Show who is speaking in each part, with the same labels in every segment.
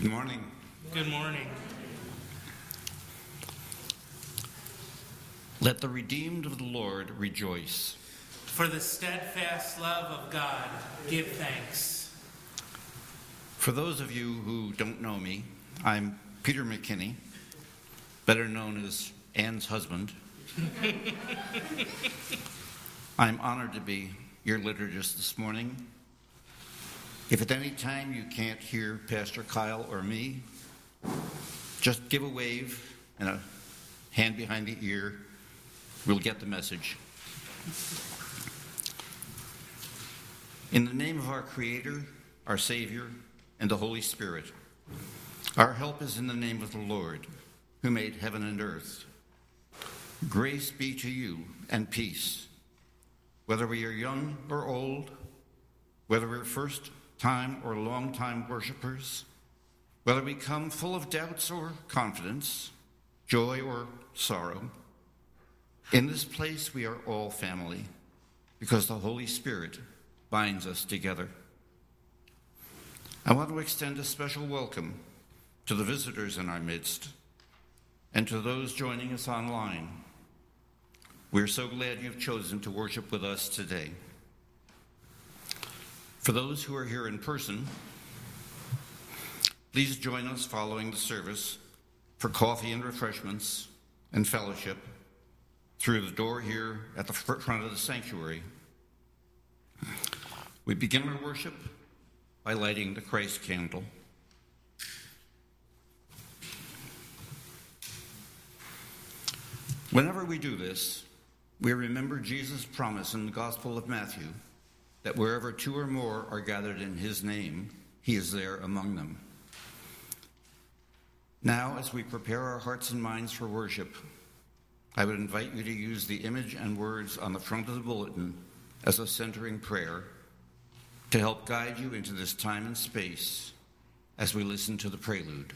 Speaker 1: Good morning.
Speaker 2: Good morning.
Speaker 1: Let the redeemed of the Lord rejoice.
Speaker 2: For the steadfast love of God, give thanks.
Speaker 1: For those of you who don't know me, I'm Peter McKinney, better known as Anne's husband. I'm honored to be your liturgist this morning. If at any time you can't hear Pastor Kyle or me, just give a wave and a hand behind the ear. We'll get the message. In the name of our Creator, our Savior, and the Holy Spirit, our help is in the name of the Lord, who made heaven and earth. Grace be to you and peace, whether we are young or old, whether we're first time or long time worshipers, whether we come full of doubts or confidence, joy or sorrow. In this place, we are all family because the Holy Spirit binds us together. I want to extend a special welcome to the visitors in our midst and to those joining us online. We're so glad you've chosen to worship with us today. For those who are here in person, please join us following the service for coffee and refreshments and fellowship through the door here at the front of the sanctuary. We begin our worship by lighting the Christ candle. Whenever we do this, we remember Jesus' promise in the Gospel of Matthew that wherever two or more are gathered in his name, he is there among them. Now, as we prepare our hearts and minds for worship, I would invite you to use the image and words on the front of the bulletin as a centering prayer to help guide you into this time and space as we listen to the prelude.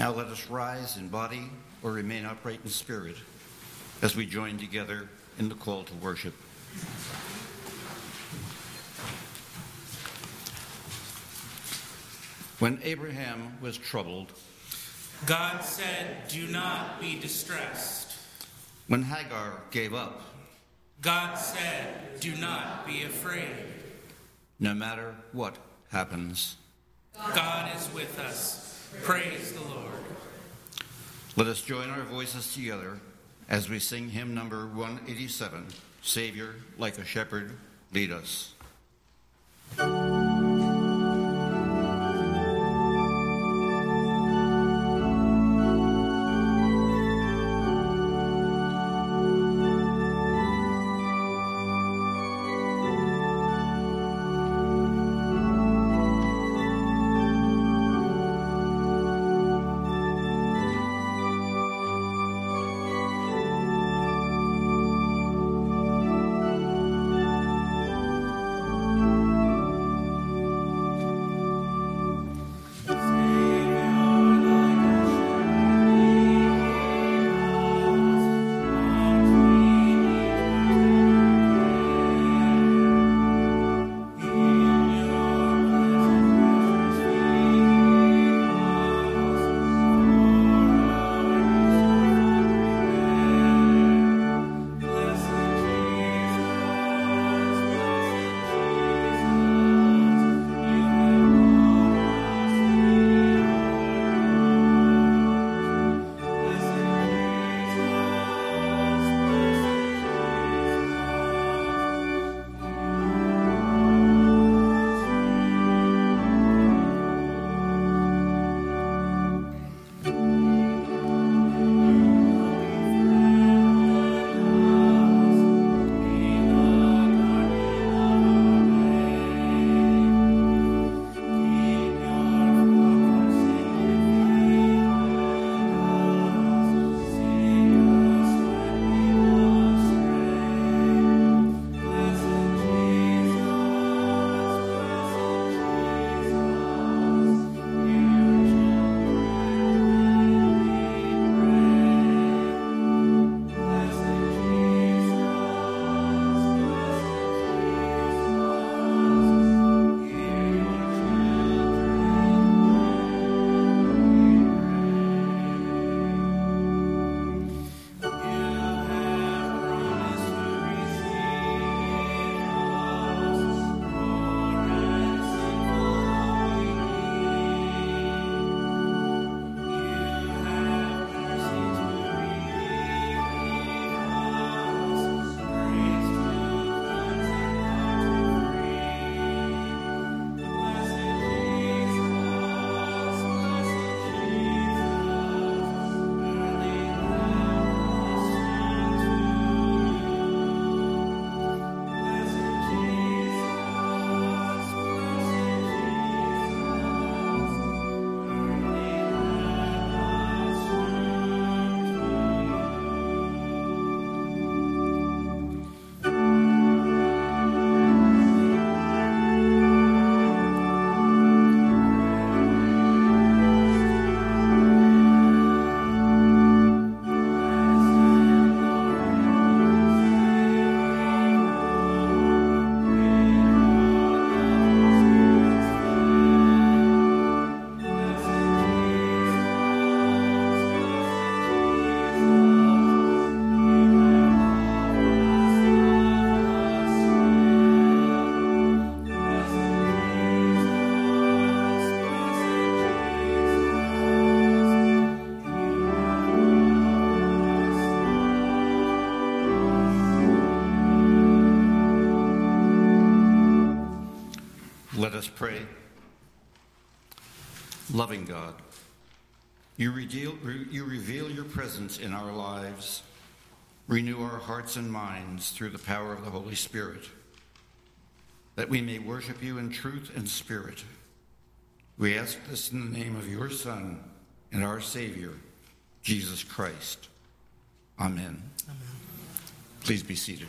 Speaker 1: Now let us rise in body or remain upright in spirit as we join together in the call to worship. When Abraham was troubled,
Speaker 2: God said, Do not be distressed.
Speaker 1: When Hagar gave up,
Speaker 2: God said, Do not be afraid.
Speaker 1: No matter what happens,
Speaker 2: God is with us.
Speaker 1: Praise the Lord.
Speaker 2: Let us join our voices together as we sing hymn number 187 Savior, like a shepherd, lead us. Us pray. Loving God, you reveal, you reveal your presence in our lives. Renew our hearts and minds through the power of the Holy Spirit, that we may worship you in truth and spirit. We ask this in the name of your Son and our Savior, Jesus Christ. Amen. Amen. Please be seated.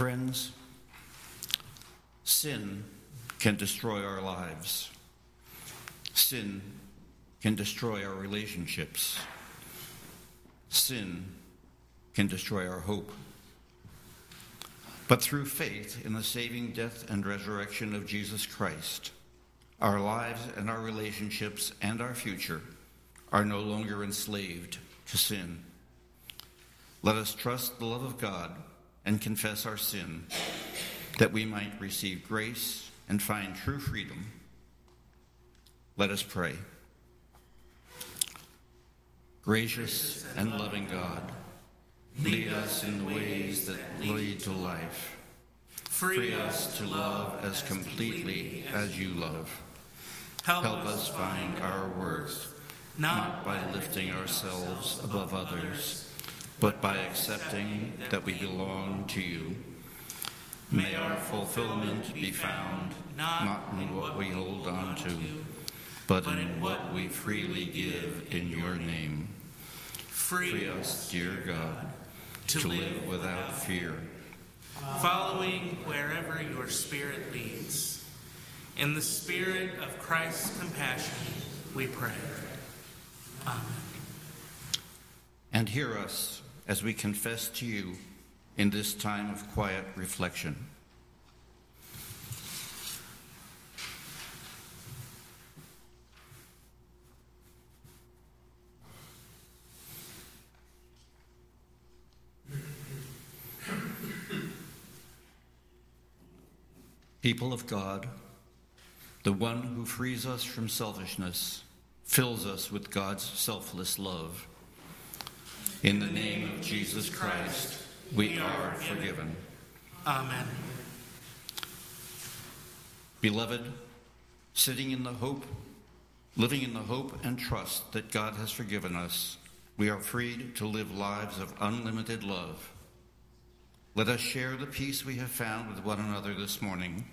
Speaker 2: Friends, sin can destroy our lives. Sin can destroy our relationships. Sin can destroy our hope. But through faith in the saving death and resurrection of Jesus Christ, our lives and our relationships and our future are no longer enslaved to sin.
Speaker 1: Let us trust the love of God and confess our sin, that we might receive grace and find true freedom. Let us pray. Gracious and loving God, lead us in the ways that lead to life. Free us to love as completely as you love. Help us find our worth, not by lifting ourselves above others but by accepting that we belong to you. May our fulfillment be found not in what we hold on to, but in what we freely give in your name. Free us, dear God, to live without fear,
Speaker 2: following wherever your Spirit leads. In the spirit of Christ's compassion, we pray. Amen.
Speaker 1: And hear us as we confess to you in this time of quiet reflection. People of God, the one who frees us from selfishness fills us with God's selfless love. In the name of Jesus Christ, we are forgiven.
Speaker 2: Amen.
Speaker 1: Beloved, sitting in the hope, living in the hope and trust that God has forgiven us, we are freed to live lives of unlimited love. Let us share the peace we have found with one another this morning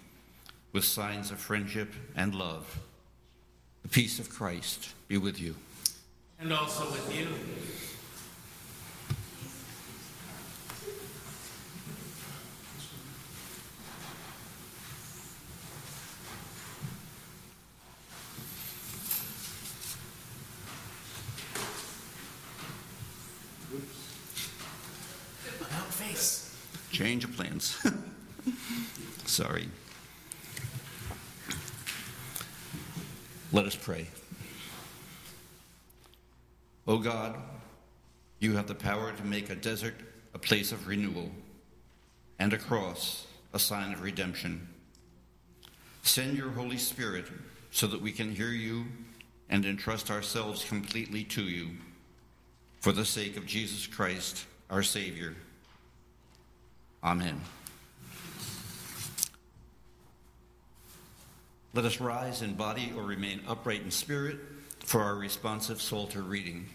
Speaker 1: with signs of friendship and love. The peace of Christ be with you.
Speaker 2: And also with you.
Speaker 1: Change of plans. Sorry. Let us pray. O oh God, you have the power to make a desert a place of renewal and a cross a sign of redemption. Send your Holy Spirit so that we can hear you and entrust ourselves completely to you for the sake of Jesus Christ, our Savior. Amen. Let us rise in body or remain upright in spirit for our responsive Psalter reading.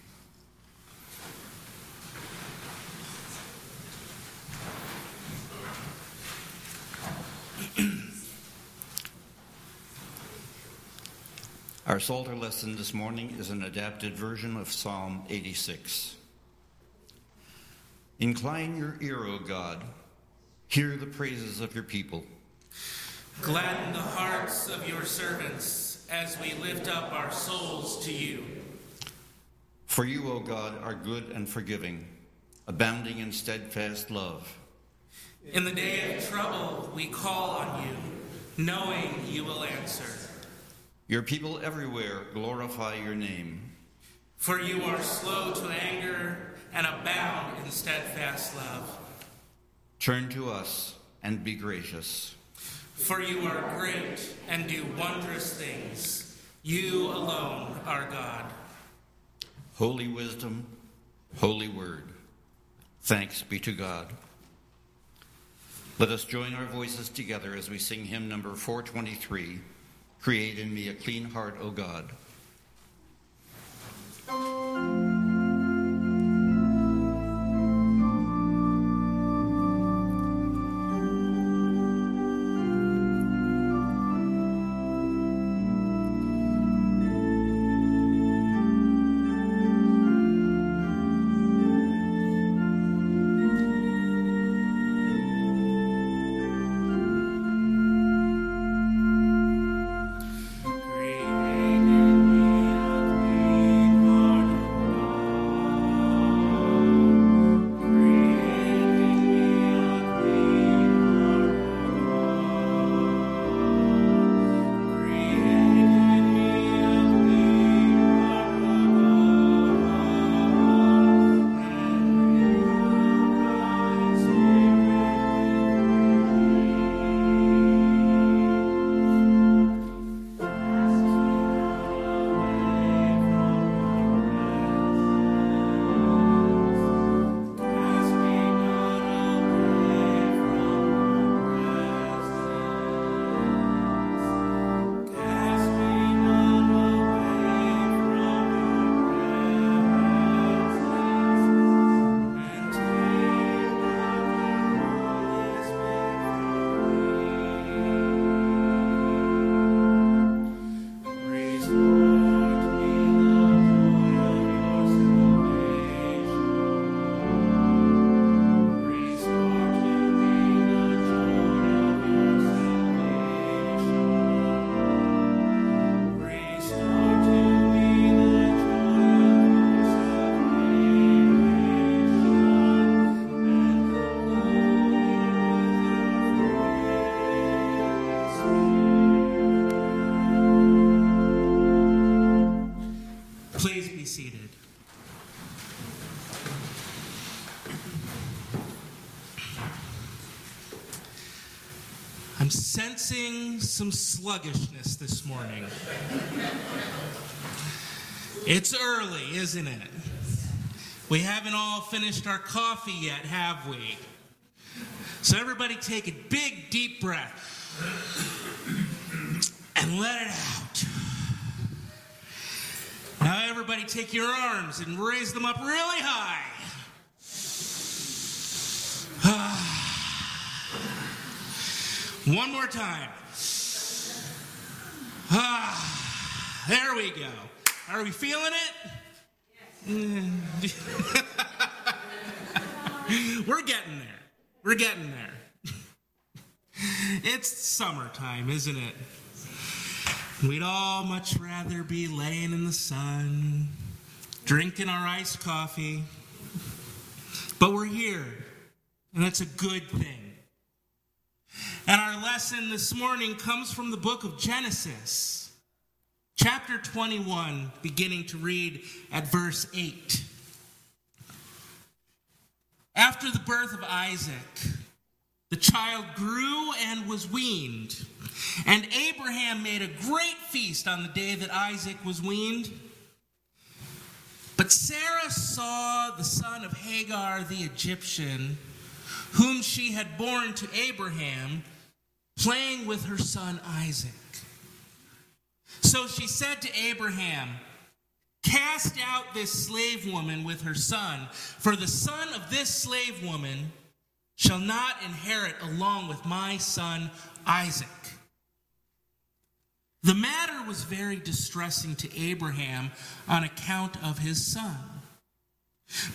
Speaker 1: Our Psalter lesson this morning is an adapted version of Psalm 86. Incline your ear, O God Hear the praises of your people.
Speaker 2: Gladden the hearts of your servants as we lift up our souls to you.
Speaker 1: For you, O God, are good and forgiving, abounding in steadfast love.
Speaker 2: In the day of trouble, we call on you, knowing you will answer.
Speaker 1: Your people everywhere glorify your name.
Speaker 2: For you are slow to anger and abound in steadfast love.
Speaker 1: Turn to us and be gracious.
Speaker 2: For you are great and do wondrous things. You alone are God.
Speaker 1: Holy wisdom, holy word. Thanks be to God. Let us join our voices together as we sing hymn number 423 Create in me a clean heart, O God.
Speaker 2: Sensing some sluggishness this morning. It's early, isn't it? We haven't all finished our coffee yet, have we? So, everybody take a big, deep breath and let it out. Now, everybody take your arms and raise them up really high. One more time. Ah, there we go. Are we feeling it? We're getting there. We're getting there. it's summertime, isn't it? We'd all much rather be laying in the sun, drinking our iced coffee. But we're here, and that's a good thing. And our lesson this morning comes from the book of Genesis, chapter 21, beginning to read at verse 8. After the birth of Isaac, the child grew and was weaned. And Abraham made a great feast on the day that Isaac was weaned. But Sarah saw the son of Hagar the Egyptian, whom she had borne to Abraham, playing with her son Isaac. So she said to Abraham, Cast out this slave woman with her son, for the son of this slave woman shall not inherit along with my son Isaac. The matter was very distressing to Abraham on account of his son.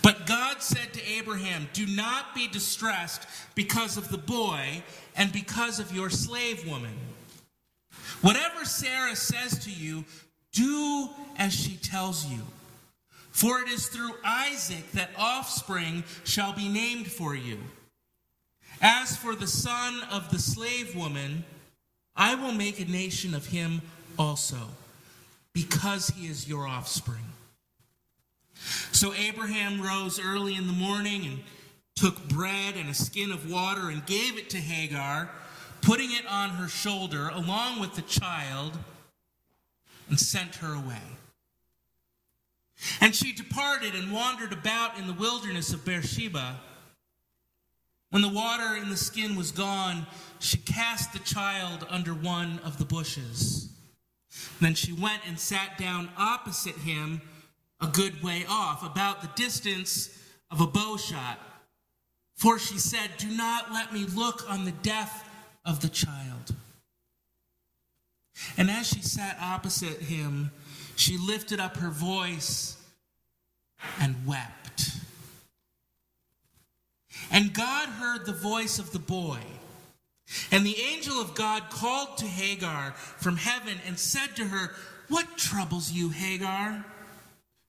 Speaker 2: But God said to Abraham, Do not be distressed because of the boy and because of your slave woman. Whatever Sarah says to you, do as she tells you. For it is through Isaac that offspring shall be named for you. As for the son of the slave woman, I will make a nation of him also, because he is your offspring. So Abraham rose early in the morning and took bread and a skin of water and gave it to Hagar, putting it on her shoulder along with the child, and sent her away. And she departed and wandered about in the wilderness of Beersheba. When the water in the skin was gone, she cast the child under one of the bushes. Then she went and sat down opposite him a good way off, about the distance of a bow shot. For she said, Do not let me look on the death of the child. And as she sat opposite him, she lifted up her voice and wept. And God heard the voice of the boy. And the angel of God called to Hagar from heaven and said to her, What troubles you, Hagar?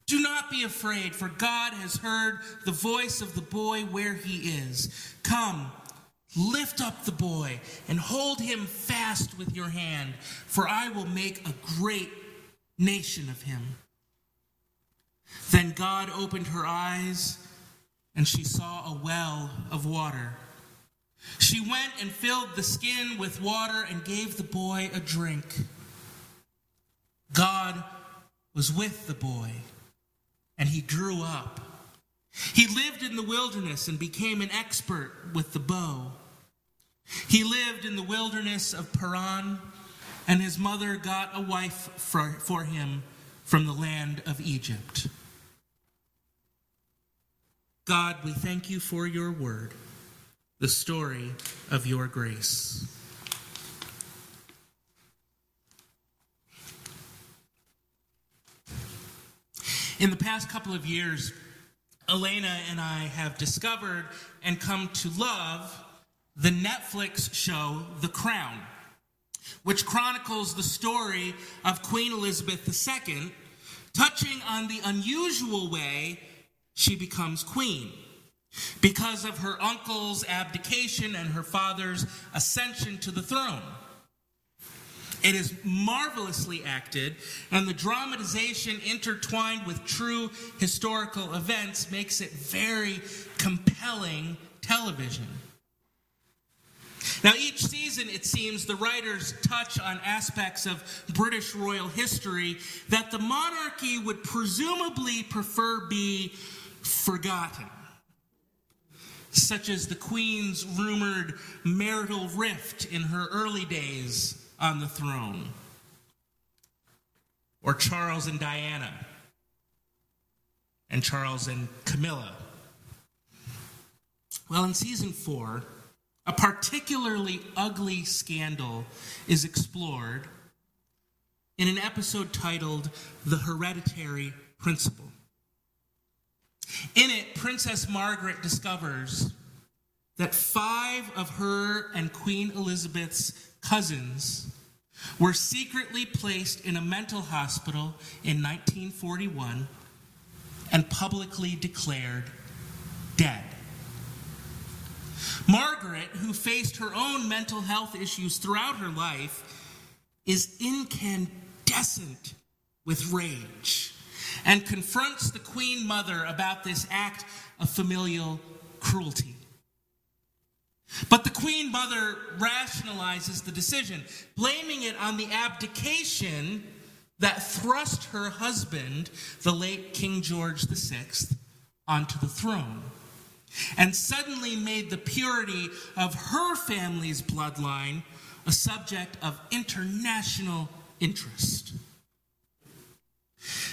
Speaker 2: Do not be afraid, for God has heard the voice of the boy where he is. Come, lift up the boy and hold him fast with your hand, for I will make a great nation of him. Then God opened her eyes, and she saw a well of water. She went and filled the skin with water and gave the boy a drink. God was with the boy and he grew up. He lived in the wilderness and became an expert with the bow. He lived in the wilderness of Paran, and his mother got a wife for, for him from the land of Egypt. God, we thank you for your word, the story of your grace. In the past couple of years, Elena and I have discovered and come to love the Netflix show The Crown, which chronicles the story of Queen Elizabeth II, touching on the unusual way she becomes queen because of her uncle's abdication and her father's ascension to the throne. It is marvelously acted, and the dramatization intertwined with true historical events makes it very compelling television. Now, each season, it seems, the writers touch on aspects of British royal history that the monarchy would presumably prefer be forgotten, such as the Queen's rumored marital rift in her early days on the throne, or Charles and Diana, and Charles and Camilla. Well, in season four, a particularly ugly scandal is explored in an episode titled The Hereditary Principle. In it, Princess Margaret discovers that five of her and Queen Elizabeth's cousins were secretly placed in a mental hospital in 1941 and publicly declared dead. Margaret, who faced her own mental health issues throughout her life, is incandescent with rage and confronts the Queen Mother about this act of familial cruelty. But the Queen Mother rationalizes the decision, blaming it on the abdication that thrust her husband, the late King George VI, onto the throne and suddenly made the purity of her family's bloodline a subject of international interest.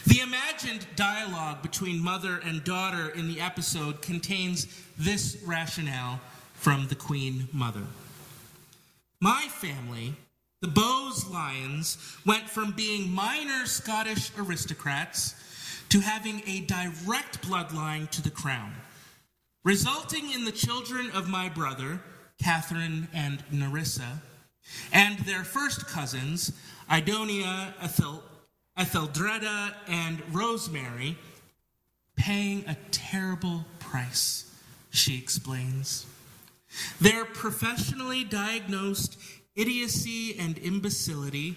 Speaker 2: The imagined dialogue between mother and daughter in the episode contains this rationale from the Queen Mother. My family, the Bowes-Lyons, went from being minor Scottish aristocrats to having a direct bloodline to the crown resulting in the children of my brother, Catherine and Nerissa, and their first cousins, Idonea, Ethel, Etheldreda, and Rosemary, paying a terrible price, she explains. Their professionally diagnosed idiocy and imbecility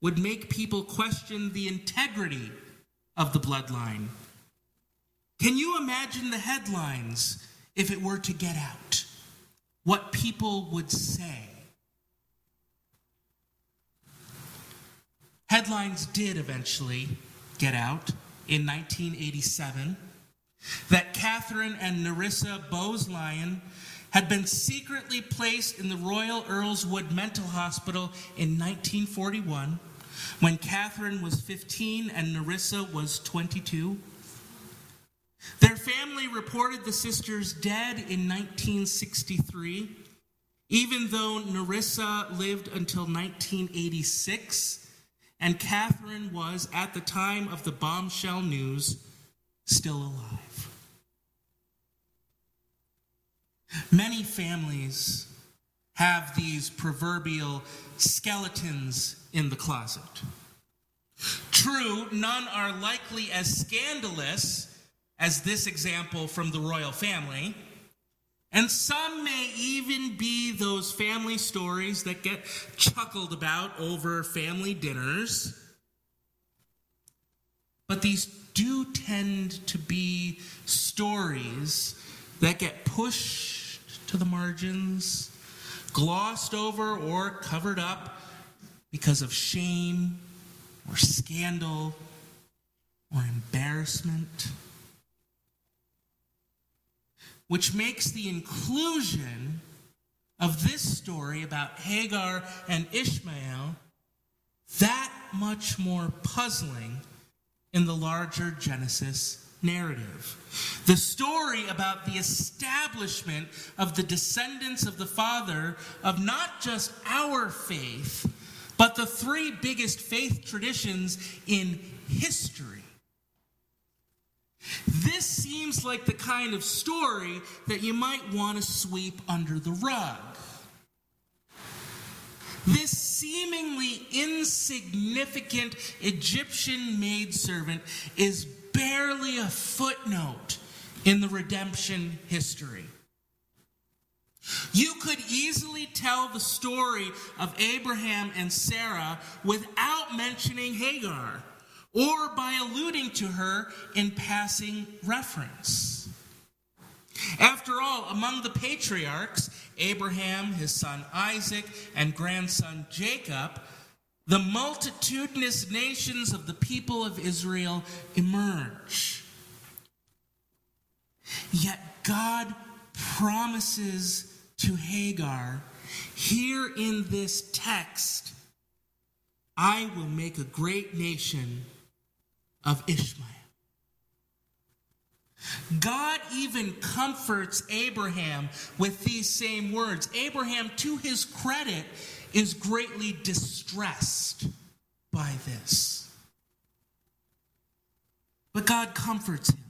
Speaker 2: would make people question the integrity of the bloodline can you imagine the headlines if it were to get out? What people would say? Headlines did eventually get out in 1987 that Catherine and Nerissa Bowes-Lyon had been secretly placed in the Royal Earlswood Mental Hospital in 1941 when Catherine was 15 and Nerissa was 22. Their family reported the sisters dead in 1963, even though Nerissa lived until 1986, and Catherine was, at the time of the bombshell news, still alive. Many families have these proverbial skeletons in the closet. True, none are likely as scandalous as this example from the royal family. And some may even be those family stories that get chuckled about over family dinners. But these do tend to be stories that get pushed to the margins, glossed over, or covered up because of shame or scandal or embarrassment. Which makes the inclusion of this story about Hagar and Ishmael that much more puzzling in the larger Genesis narrative. The story about the establishment of the descendants of the Father of not just our faith, but the three biggest faith traditions in history this seems like the kind of story that you might want to sweep under the rug. This seemingly insignificant Egyptian maidservant is barely a footnote in the redemption history. You could easily tell the story of Abraham and Sarah without mentioning Hagar or by alluding to her in passing reference. After all, among the patriarchs, Abraham, his son Isaac, and grandson Jacob, the multitudinous nations of the people of Israel emerge. Yet God promises to Hagar here in this text I will make a great nation of Ishmael. God even comforts Abraham with these same words. Abraham, to his credit, is greatly distressed by this. But God comforts him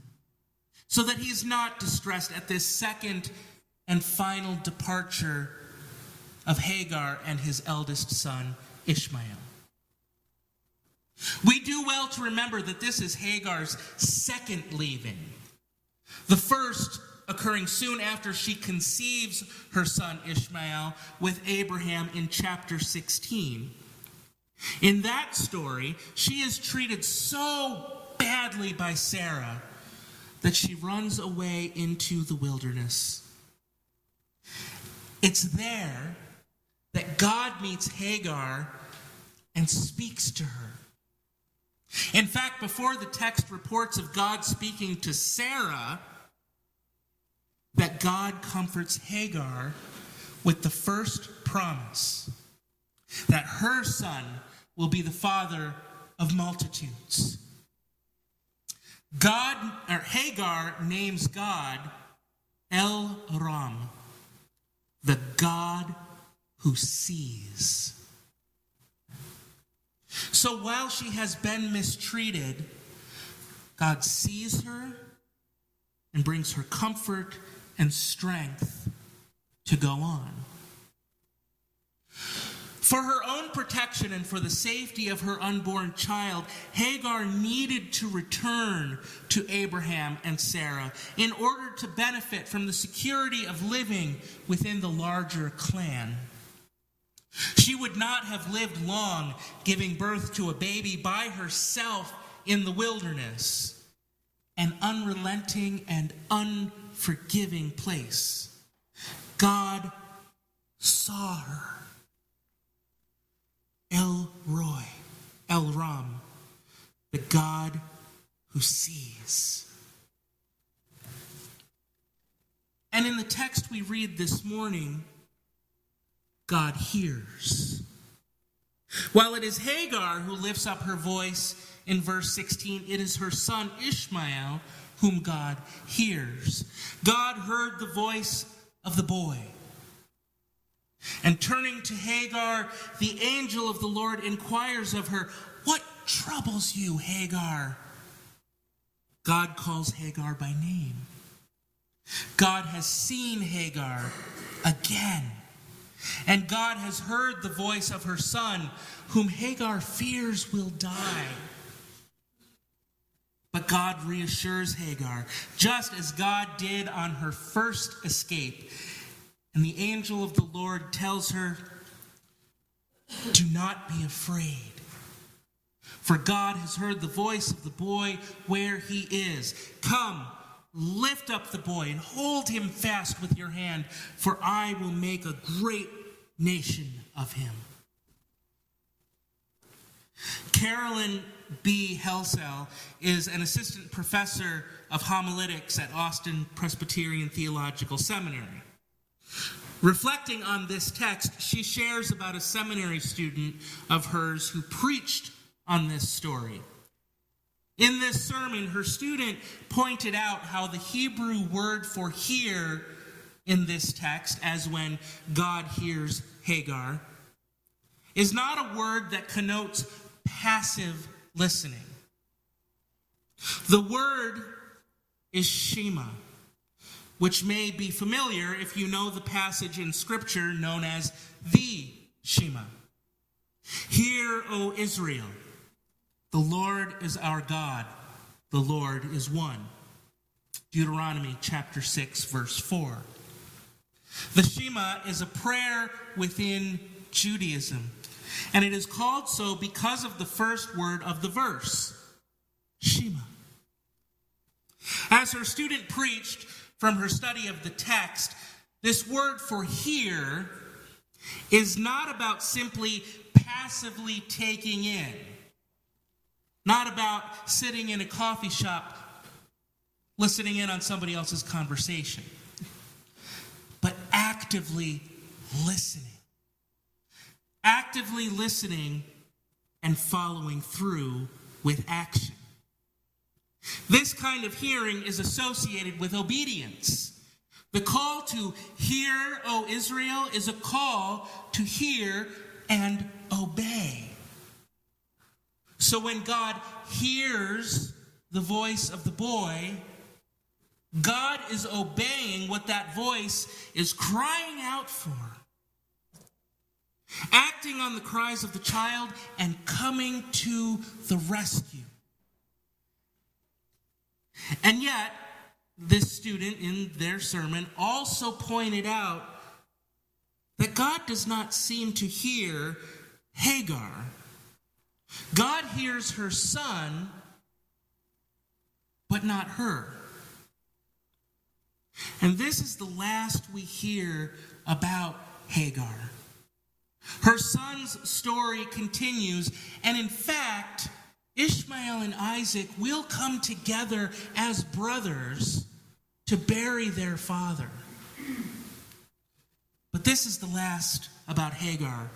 Speaker 2: so that he is not distressed at this second and final departure of Hagar and his eldest son, Ishmael. We do well to remember that this is Hagar's second leaving. The first occurring soon after she conceives her son Ishmael with Abraham in chapter 16. In that story, she is treated so badly by Sarah that she runs away into the wilderness. It's there that God meets Hagar and speaks to her. In fact, before the text reports of God speaking to Sarah, that God comforts Hagar with the first promise that her son will be the father of multitudes. God or Hagar names God El Ram, the God who sees. So while she has been mistreated, God sees her and brings her comfort and strength to go on. For her own protection and for the safety of her unborn child, Hagar needed to return to Abraham and Sarah in order to benefit from the security of living within the larger clan. She would not have lived long giving birth to a baby by herself in the wilderness, an unrelenting and unforgiving place. God saw her. El Roi, El Ram, the God who sees. And in the text we read this morning, God hears. While it is Hagar who lifts up her voice in verse 16, it is her son Ishmael whom God hears. God heard the voice of the boy. And turning to Hagar, the angel of the Lord inquires of her, What troubles you, Hagar? God calls Hagar by name. God has seen Hagar again. And God has heard the voice of her son, whom Hagar fears will die. But God reassures Hagar, just as God did on her first escape. And the angel of the Lord tells her, Do not be afraid. For God has heard the voice of the boy where he is. Come, Lift up the boy and hold him fast with your hand, for I will make a great nation of him. Carolyn B. Helsell is an assistant professor of homiletics at Austin Presbyterian Theological Seminary. Reflecting on this text, she shares about a seminary student of hers who preached on this story. In this sermon, her student pointed out how the Hebrew word for hear in this text, as when God hears Hagar, is not a word that connotes passive listening. The word is Shema, which may be familiar if you know the passage in Scripture known as the Shema. Hear, O Israel. The Lord is our God. The Lord is one. Deuteronomy chapter 6, verse 4. The Shema is a prayer within Judaism, and it is called so because of the first word of the verse Shema. As her student preached from her study of the text, This word for hear is not about simply passively taking in, not about sitting in a coffee shop listening in on somebody else's conversation, but actively listening. Actively listening and following through with action. This kind of hearing is associated with obedience. The call to hear, O Israel, is a call to hear and obey. So when God hears the voice of the boy, God is obeying what that voice is crying out for, acting on the cries of the child and coming to the rescue. And yet, this student in their sermon also pointed out that God does not seem to hear Hagar. God hears her son, but not her. And this is the last we hear about Hagar. Her son's story continues, and in fact, Ishmael and Isaac will come together as brothers to bury their father. But this is the last about Hagar.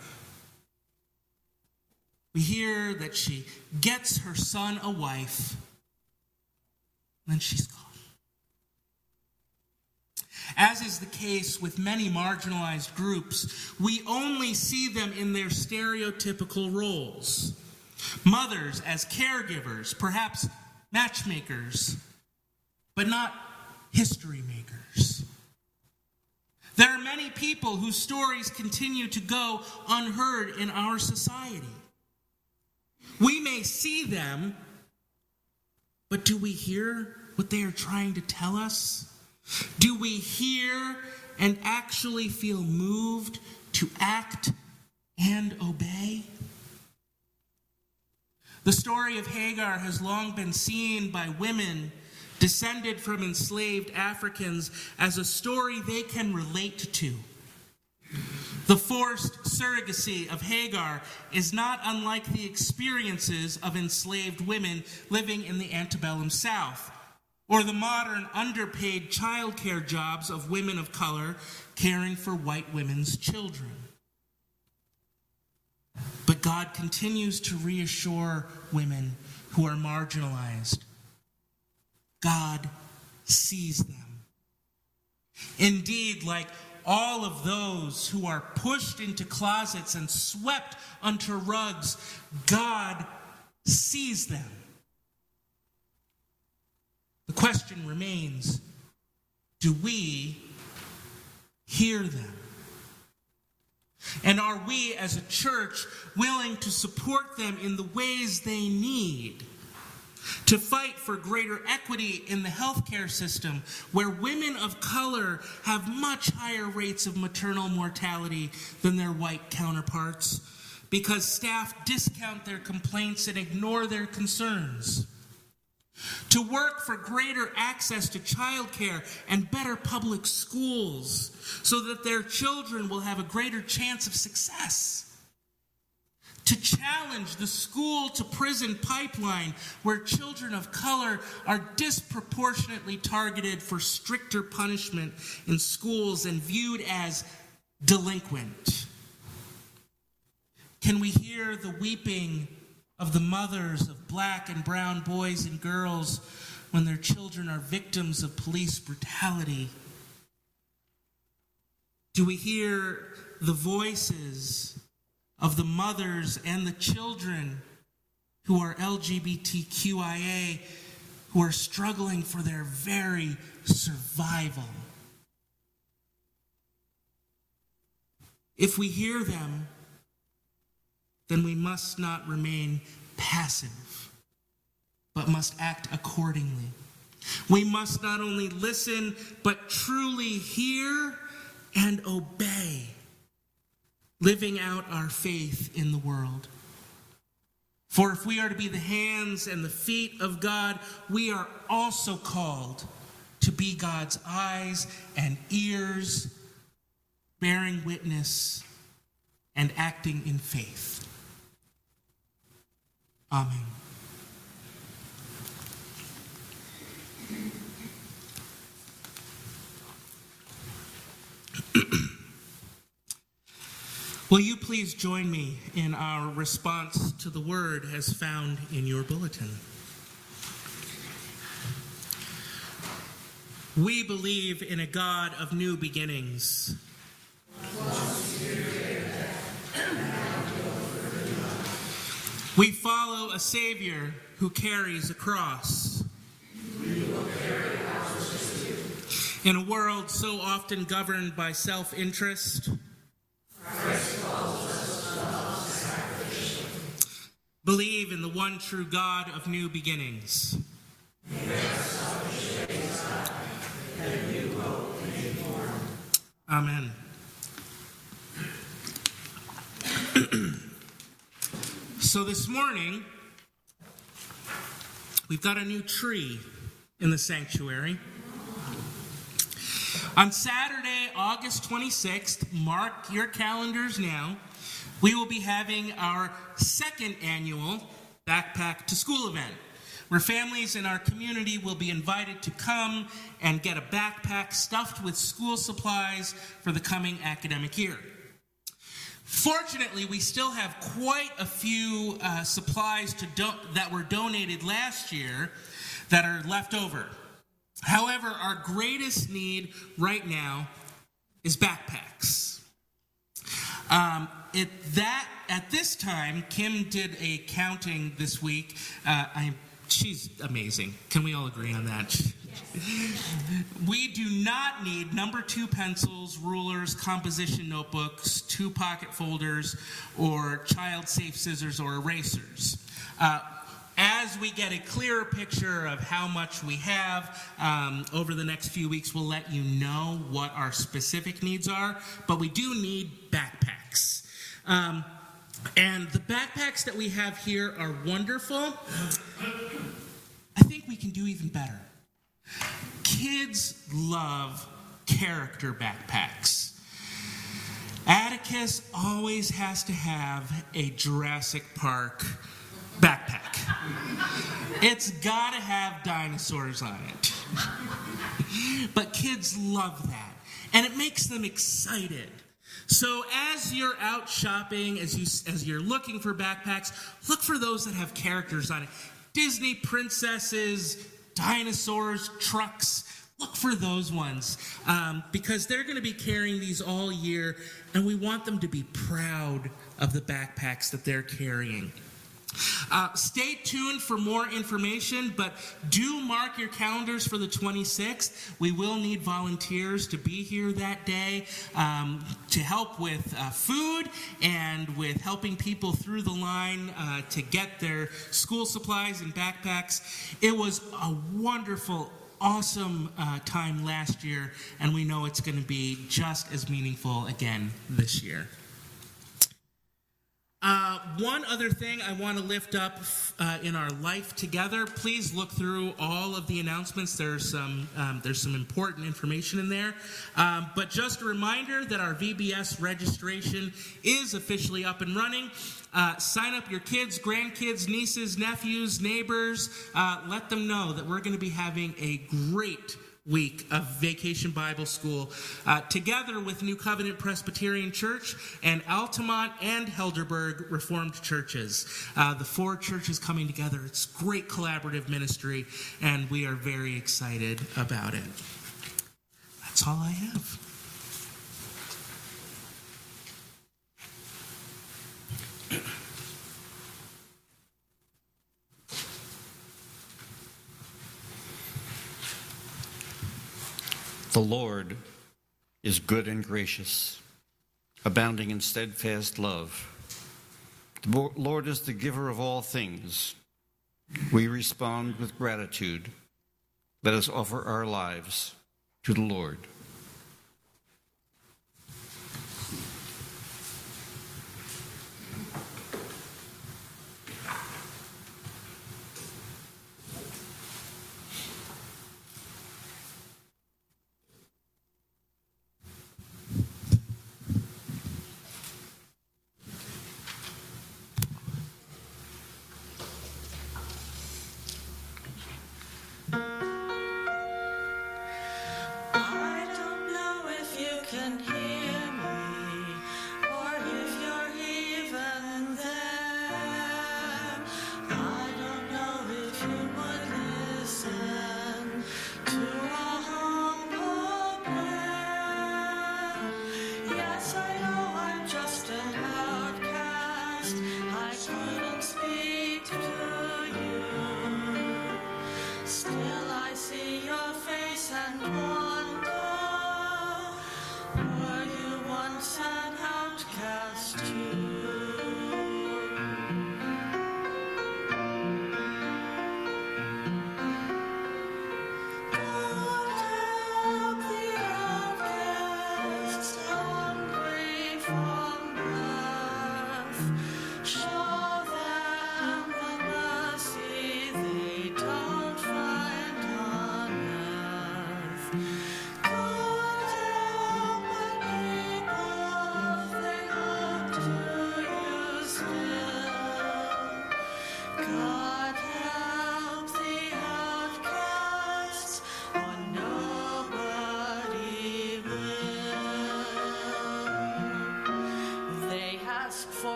Speaker 2: We hear that she gets her son a wife, then she's gone. As is the case with many marginalized groups, we only see them in their stereotypical roles mothers as caregivers, perhaps matchmakers, but not history makers. There are many people whose stories continue to go unheard in our society. We may see them, but do we hear what they are trying to tell us? Do we hear and actually feel moved to act and obey? The story of Hagar has long been seen by women descended from enslaved Africans as a story they can relate to. The forced surrogacy of Hagar is not unlike the experiences of enslaved women living in the antebellum South, or the modern underpaid childcare jobs of women of color caring for white women's children. But God continues to reassure women who are marginalized. God sees them. Indeed, like all of those who are pushed into closets and swept under rugs, God sees them. The question remains do we hear them? And are we as a church willing to support them in the ways they need? To fight for greater equity in the healthcare system, where women of color have much higher rates of maternal mortality than their white counterparts, because staff discount their complaints and ignore their concerns to work for greater access to childcare and better public schools so that their children will have a greater chance of success. To challenge the school to prison pipeline where children of color are disproportionately targeted for stricter punishment in schools and viewed as delinquent. Can we hear the weeping of the mothers of black and brown boys and girls when their children are victims of police brutality? Do we hear the voices of the mothers and the children who are LGBTQIA who are struggling for their very survival? If we hear them, then we must not remain passive, but must act accordingly. We must not only listen, but truly hear and obey, living out our faith in the world. For if we are to be the hands and the feet of God, we are also called to be God's eyes and ears bearing witness, and acting in faith. Amen. Will you please join me in our response to the word as found in your bulletin? We believe in a God of new beginnings. We follow a Savior who carries a cross. In a world so often governed by self interest, believe in the one true God of new beginnings. Amen. so this morning, we've got a new tree in the sanctuary. On Saturday, August 26th, mark your calendars now, we will be having our second annual Backpack to School event, where families in our community will be invited to come and get a backpack stuffed with school supplies for the coming academic year. Fortunately, we still have quite a few uh, supplies that were donated last year that are left over. However, our greatest need right now is backpacks. Um, it, that at this time, Kim did a counting this week. Uh, I, she's amazing. Can we all agree on that? We do not need number two pencils, rulers, composition notebooks, two pocket folders, or child safe scissors or erasers. Uh, as we get a clearer picture of how much we have um, over the next few weeks, we'll let you know what our specific needs are. But we do need backpacks. Um, and the backpacks that we have here are wonderful. I think we can do even better. Kids love character backpacks. Atticus always has to have a Jurassic Park backpack. It's got to have dinosaurs on it. but kids love that, and it makes them excited. So as you're out shopping, as you as you're looking for backpacks, look for those that have characters on it. Disney princesses, dinosaurs, trucks. Look for those ones um, because they're going to be carrying these all year, and we want them to be proud of the backpacks that they're carrying. Uh, stay tuned for more information, but do mark your calendars for the 26th. We will need volunteers to be here that day um, to help with uh, food and with helping people through the line uh, to get their school supplies and backpacks. It was a wonderful awesome uh, time last year, and we know it's going to be just as meaningful again this year. Uh, one other thing I want to lift up uh, in our life together. Please look through all of the announcements. There's some um, there's some important information in there. Um, but just a reminder that our VBS registration is officially up and running. Uh, sign up your kids, grandkids, nieces, nephews, neighbors. Uh, let them know that we're going to be having a great week of Vacation Bible School uh, together with New Covenant Presbyterian Church and Altamont and Helderberg Reformed churches. Uh, the four churches coming together. It's great collaborative ministry, and we are very excited about it. That's all I have.
Speaker 1: The Lord is good and gracious, abounding in steadfast love. The Lord is the giver of all things. We respond with gratitude. Let us offer our lives to the Lord.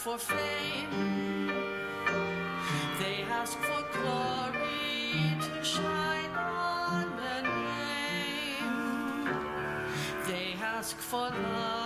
Speaker 3: For fame. They ask for glory to shine on their name. They ask for love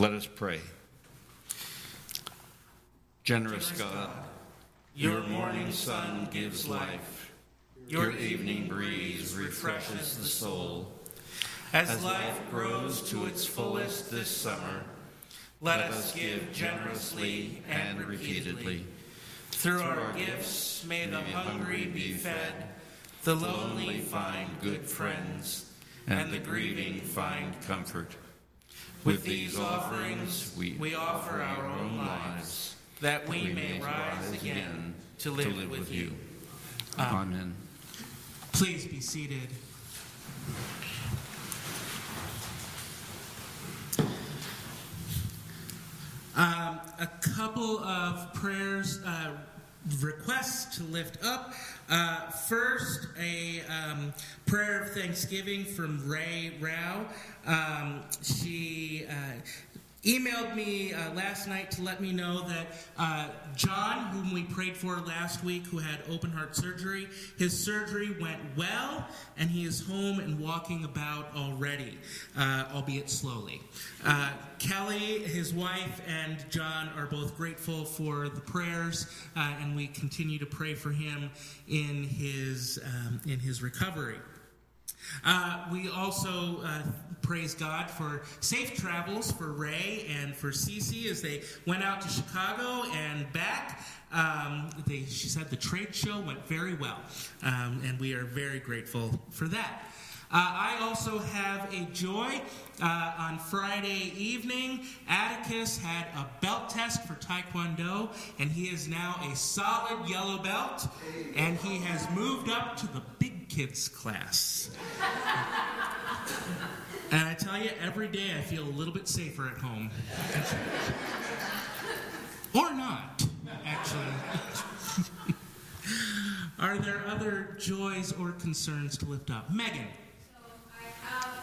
Speaker 1: Let us pray. Generous God, your morning sun gives life, your evening breeze refreshes the soul. As life grows to its fullest this summer, let us give generously and repeatedly.
Speaker 2: Through our gifts, may the hungry be fed, the lonely find good friends,
Speaker 1: and the grieving find comfort. With these offerings, we,
Speaker 2: we offer our own lives, that we may rise again to live with you.
Speaker 1: Amen.
Speaker 2: Please be seated. Um, a couple of prayers, uh, requests to lift up. Uh, first, a um, prayer of thanksgiving from Ray Rao. Um, she uh, emailed me uh, last night to let me know that uh, John, whom we prayed for last week, who had open heart surgery, his surgery went well, and he is home and walking about already, uh, albeit slowly. Uh, Kelly, his wife, and John are both grateful for the prayers, uh, and we continue to pray for him in his um, in his recovery. Uh, we also uh, praise God for safe travels for Ray and for Cece as they went out to Chicago and back. Um, they, she said the trade show went very well, um, and we are very grateful for that. Uh, I also have a joy. Uh, on Friday evening, Atticus had a belt test for Taekwondo, and he is now a solid yellow belt, and he has moved up to the big kids class. And I tell you, every day I feel a little bit safer at home. or not, actually. Are there other joys or concerns to lift up? Megan.
Speaker 4: So I have,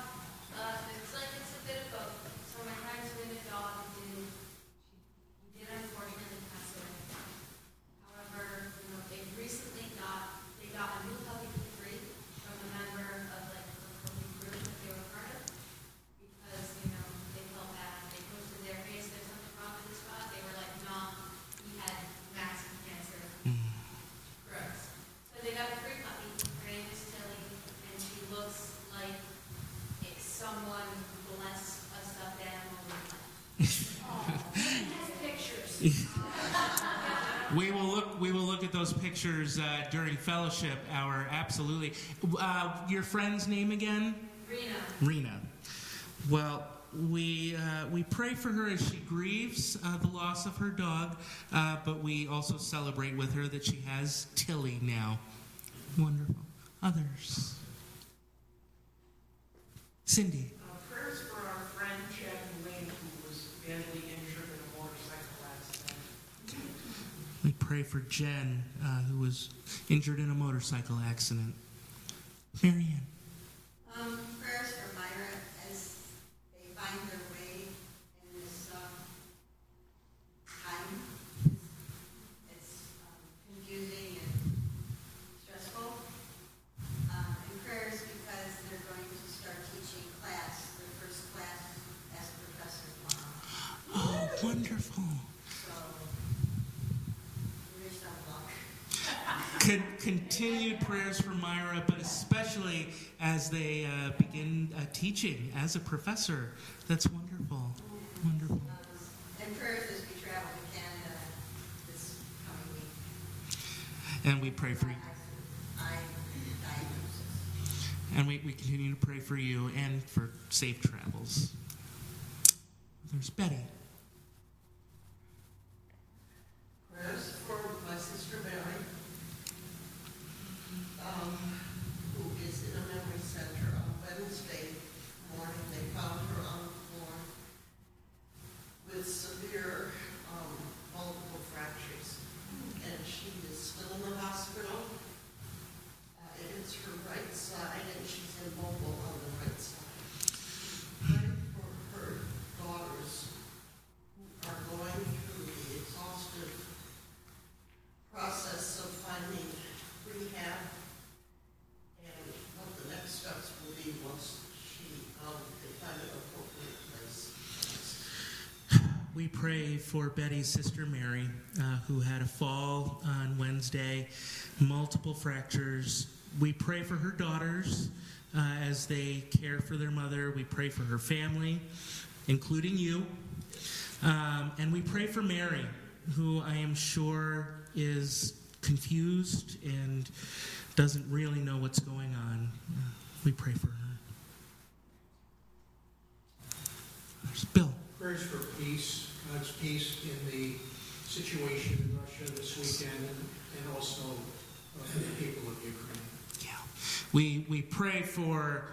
Speaker 4: uh, it's like it's a bit of both. So my friend's winning dog did, she did unfortunately pass away. However, you know, they recently got, they got a new puppy for free from a member of like the puppy group that they were part of. Because, you know, they felt bad. They posted their face, there's something wrong with this spot. They were like, no, he had massive cancer. Gross. So they got a free puppy, someone bless a stuffed animal with Oh, pictures.
Speaker 2: We will look. We will look uh, during fellowship hour. Absolutely. Uh, your friend's name again?
Speaker 4: Rena.
Speaker 2: Rena. Well, we uh, we pray for her as she grieves uh, the loss of her dog, uh, but we also celebrate with her that she has Tilly now. Wonderful. Others. Cindy.
Speaker 5: Uh, Prayers for our friend Chad Lane, who was badly injured in a motorcycle accident.
Speaker 2: We pray for Jen, uh, who was injured in a motorcycle accident. Marianne.
Speaker 6: Um, prayers for Myra as they find their way in this, um, time. It's, um, confusing and stressful. Um, and prayers because they're going to start teaching class, their first class as professor tomorrow.
Speaker 2: Oh, wonderful.
Speaker 6: So, we wish them luck.
Speaker 2: Con- continued prayers for Myra, but especially as they uh, begin uh, teaching as a professor. That's wonderful. Wonderful.
Speaker 6: And prayers as we travel to Canada this coming week.
Speaker 2: And we pray for you. And we, we continue to pray for you and for safe travels. There's Betty.
Speaker 5: Prayers for my sister Mary, um, who is in a memory center on Wednesday morning. They found her on the floor with severe, um, multiple fractures. And she is still in the hospital. Uh, it is her right side and she's immobile on the right side. Pray for her daughters who are going through the exhaustive process of finding rehab and what the next steps will be once she, um, they find an appropriate place.
Speaker 2: We pray for Betty's sister Mary, uh, who had a fall on Wednesday, multiple fractures. We pray for her daughters uh, as they care for their mother. We pray for her family, including you. Um, and we pray for Mary, who I am sure is confused and doesn't really know what's going on. Uh, we pray for her. There's Bill.
Speaker 7: Prayers for peace, God's peace in the situation in Russia this weekend and, also uh, for the people of Ukraine.
Speaker 2: Yeah. We we pray for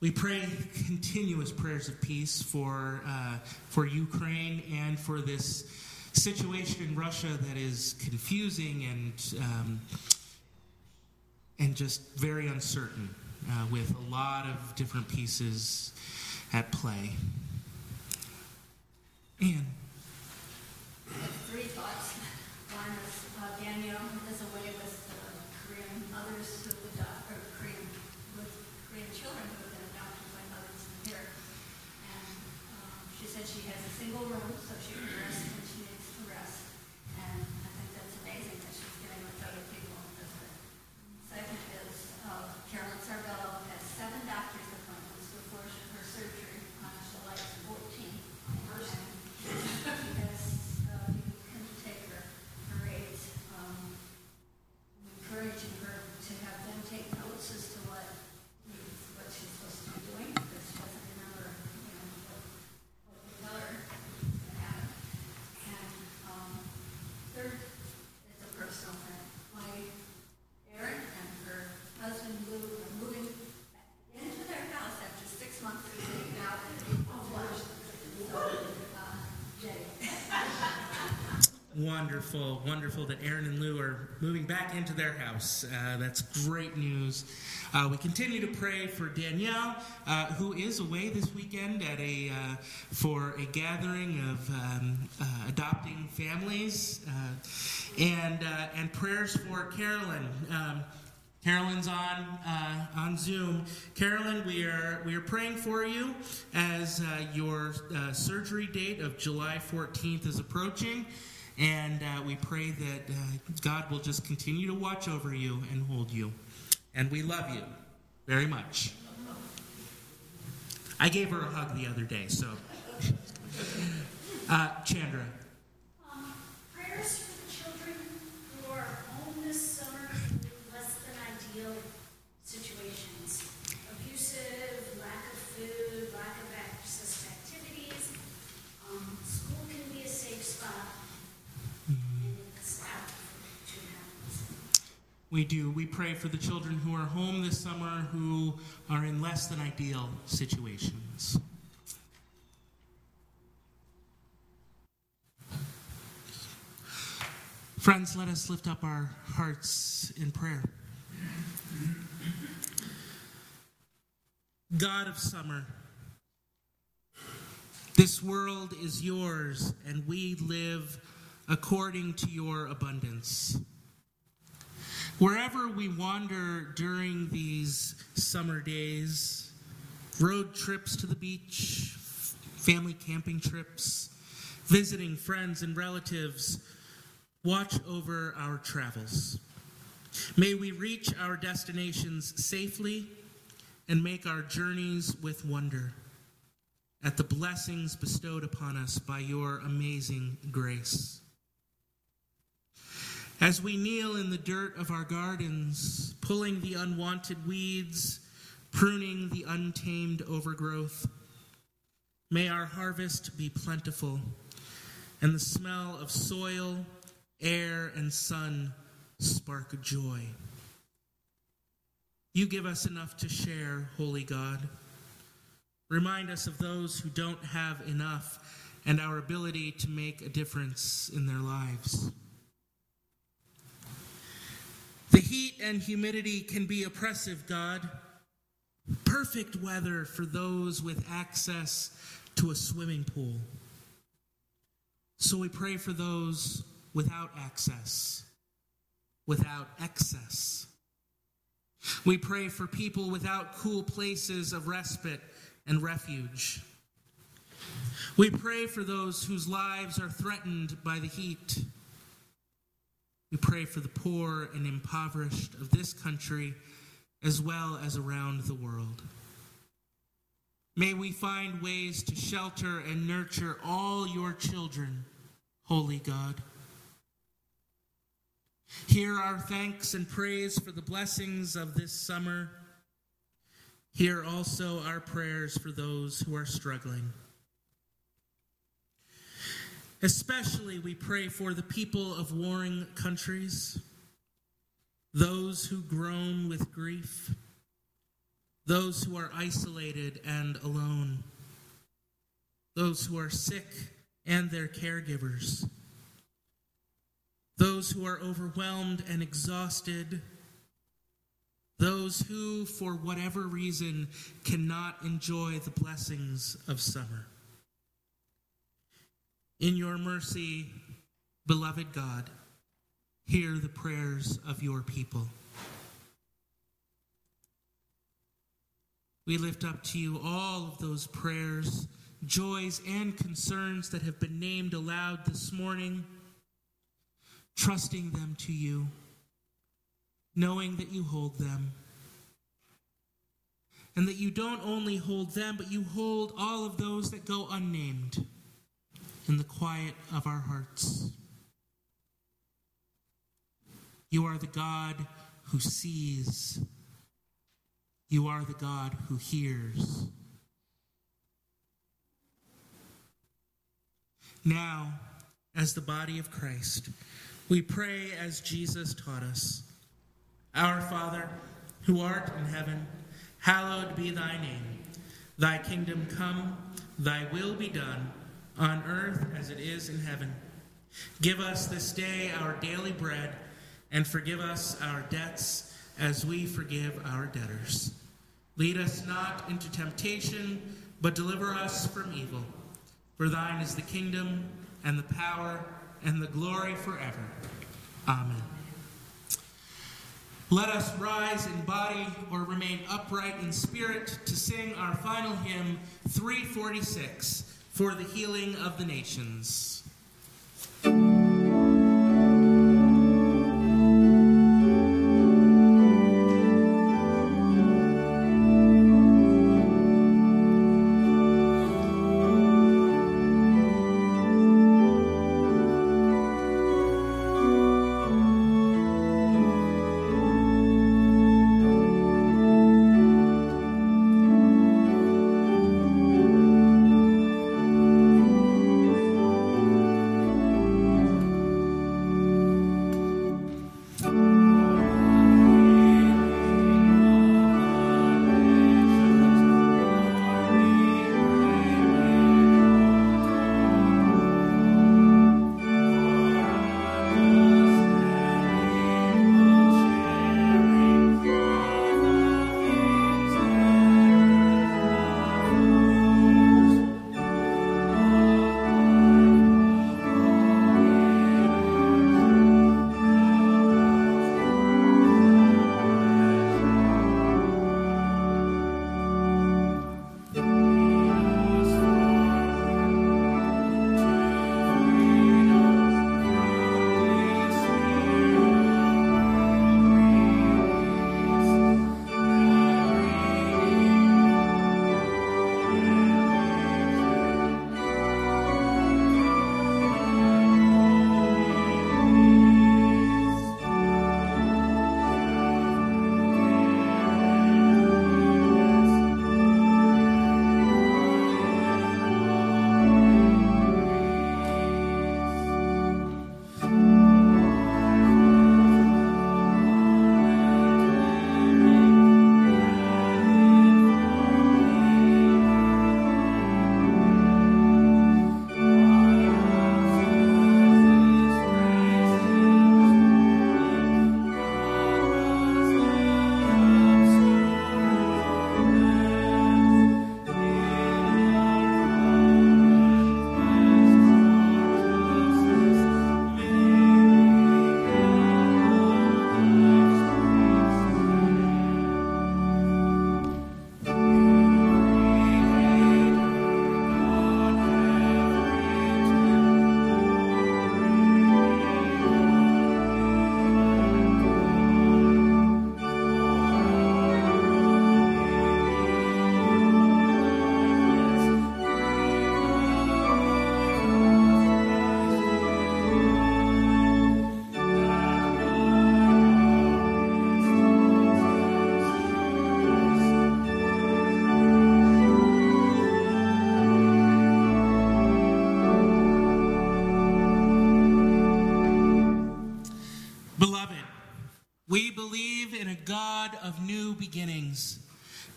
Speaker 2: we pray continuous prayers of peace for uh, for Ukraine and for this situation in Russia that is confusing and um, and just very uncertain uh, with a lot of different pieces at play. Anne.
Speaker 8: Three thoughts. One is uh, Danielle is away with uh, Korean mothers who uh, or Korean, with Korean children who have been adopted by mothers here. And um, she said she has a single room, so she can rest when she needs to rest. And I think that's amazing that she's getting with other people and does it. Second is uh, Carolyn Sarbello has seven doctor's appointments before she- her surgery on July 14th. And she has, uh, you can take her, her aides, um, encouraging her to have them take notes as to what, what she's supposed to be doing, because she doesn't remember, you know, what, what we tell her to have. And, um, third is a personal thing. My Erin and her husband Lou are moving back into their house after six months of being out in April first. So, uh, Jay.
Speaker 2: Wonderful, wonderful that Aaron and Lou are moving back into their house. Uh, that's great news. Uh, we continue to pray for Danielle, uh, who is away this weekend at a uh, for a gathering of um, uh, adopting families, uh, and and prayers for Carolyn. Um, Carolyn's on uh, on Zoom. Carolyn, we are we are praying for you as uh, your uh, surgery date of July 14th is approaching, and uh, we pray that uh, God will just continue to watch over you and hold you. And we love you very much. I gave her a hug the other day, so. Uh, Chandra.
Speaker 9: Um, prayers for the children who are home this summer in less than ideal situations. Abusive, lack of food, lack of access to activities. Um, school can be a safe spot, and it's out to happen.
Speaker 2: We do. We pray for the children who are home this summer who are in less than ideal situations. Friends, let us lift up our hearts in prayer. God of summer, this world is yours, and we live according to your abundance. Wherever we wander during these summer days, road trips to the beach, family camping trips, visiting friends and relatives, watch over our travels. May we reach our destinations safely and make our journeys with wonder at the blessings bestowed upon us by your amazing grace. As we kneel in the dirt of our gardens, pulling the unwanted weeds, pruning the untamed overgrowth, may our harvest be plentiful and the smell of soil, air, and sun spark joy. You give us enough to share, Holy God. Remind us of those who don't have enough and our ability to make a difference in their lives. The heat and humidity can be oppressive, God. Perfect weather for those with access to a swimming pool. So we pray for those without access, without excess. We pray for people without cool places of respite and refuge. We pray for those whose lives are threatened by the heat. We pray for the poor and impoverished of this country as well as around the world. May we find ways to shelter and nurture all your children, Holy God. Hear our thanks and praise for the blessings of this summer. Hear also our prayers for those who are struggling. Especially, we pray for the people of warring countries, those who groan with grief, those who are isolated and alone, those who are sick and their caregivers, those who are overwhelmed and exhausted, those who, for whatever reason, cannot enjoy the blessings of summer. In your mercy, beloved God, hear the prayers of your people. We lift up to you all of those prayers, joys, and concerns that have been named aloud this morning, trusting them to you, knowing that you hold them. And that you don't only hold them, but you hold all of those that go unnamed in the quiet of our hearts. You are the God who sees. You are the God who hears. Now, as the body of Christ, we pray as Jesus taught us Our Father, who art in heaven, hallowed be thy name. Thy kingdom come, thy will be done, on earth as it is in heaven. Give us this day our daily bread, and forgive us our debts as we forgive our debtors. Lead us not into temptation, but deliver us from evil. For thine is the kingdom, and the power, and the glory forever. Amen. Let us rise in body or remain upright in spirit to sing our final hymn, 346, for the healing of the nations.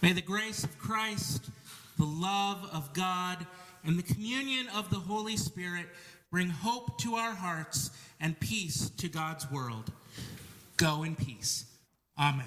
Speaker 2: May the grace of Christ, the love of God, and the communion of the Holy Spirit bring hope to our hearts and peace to God's world. Go in peace. Amen.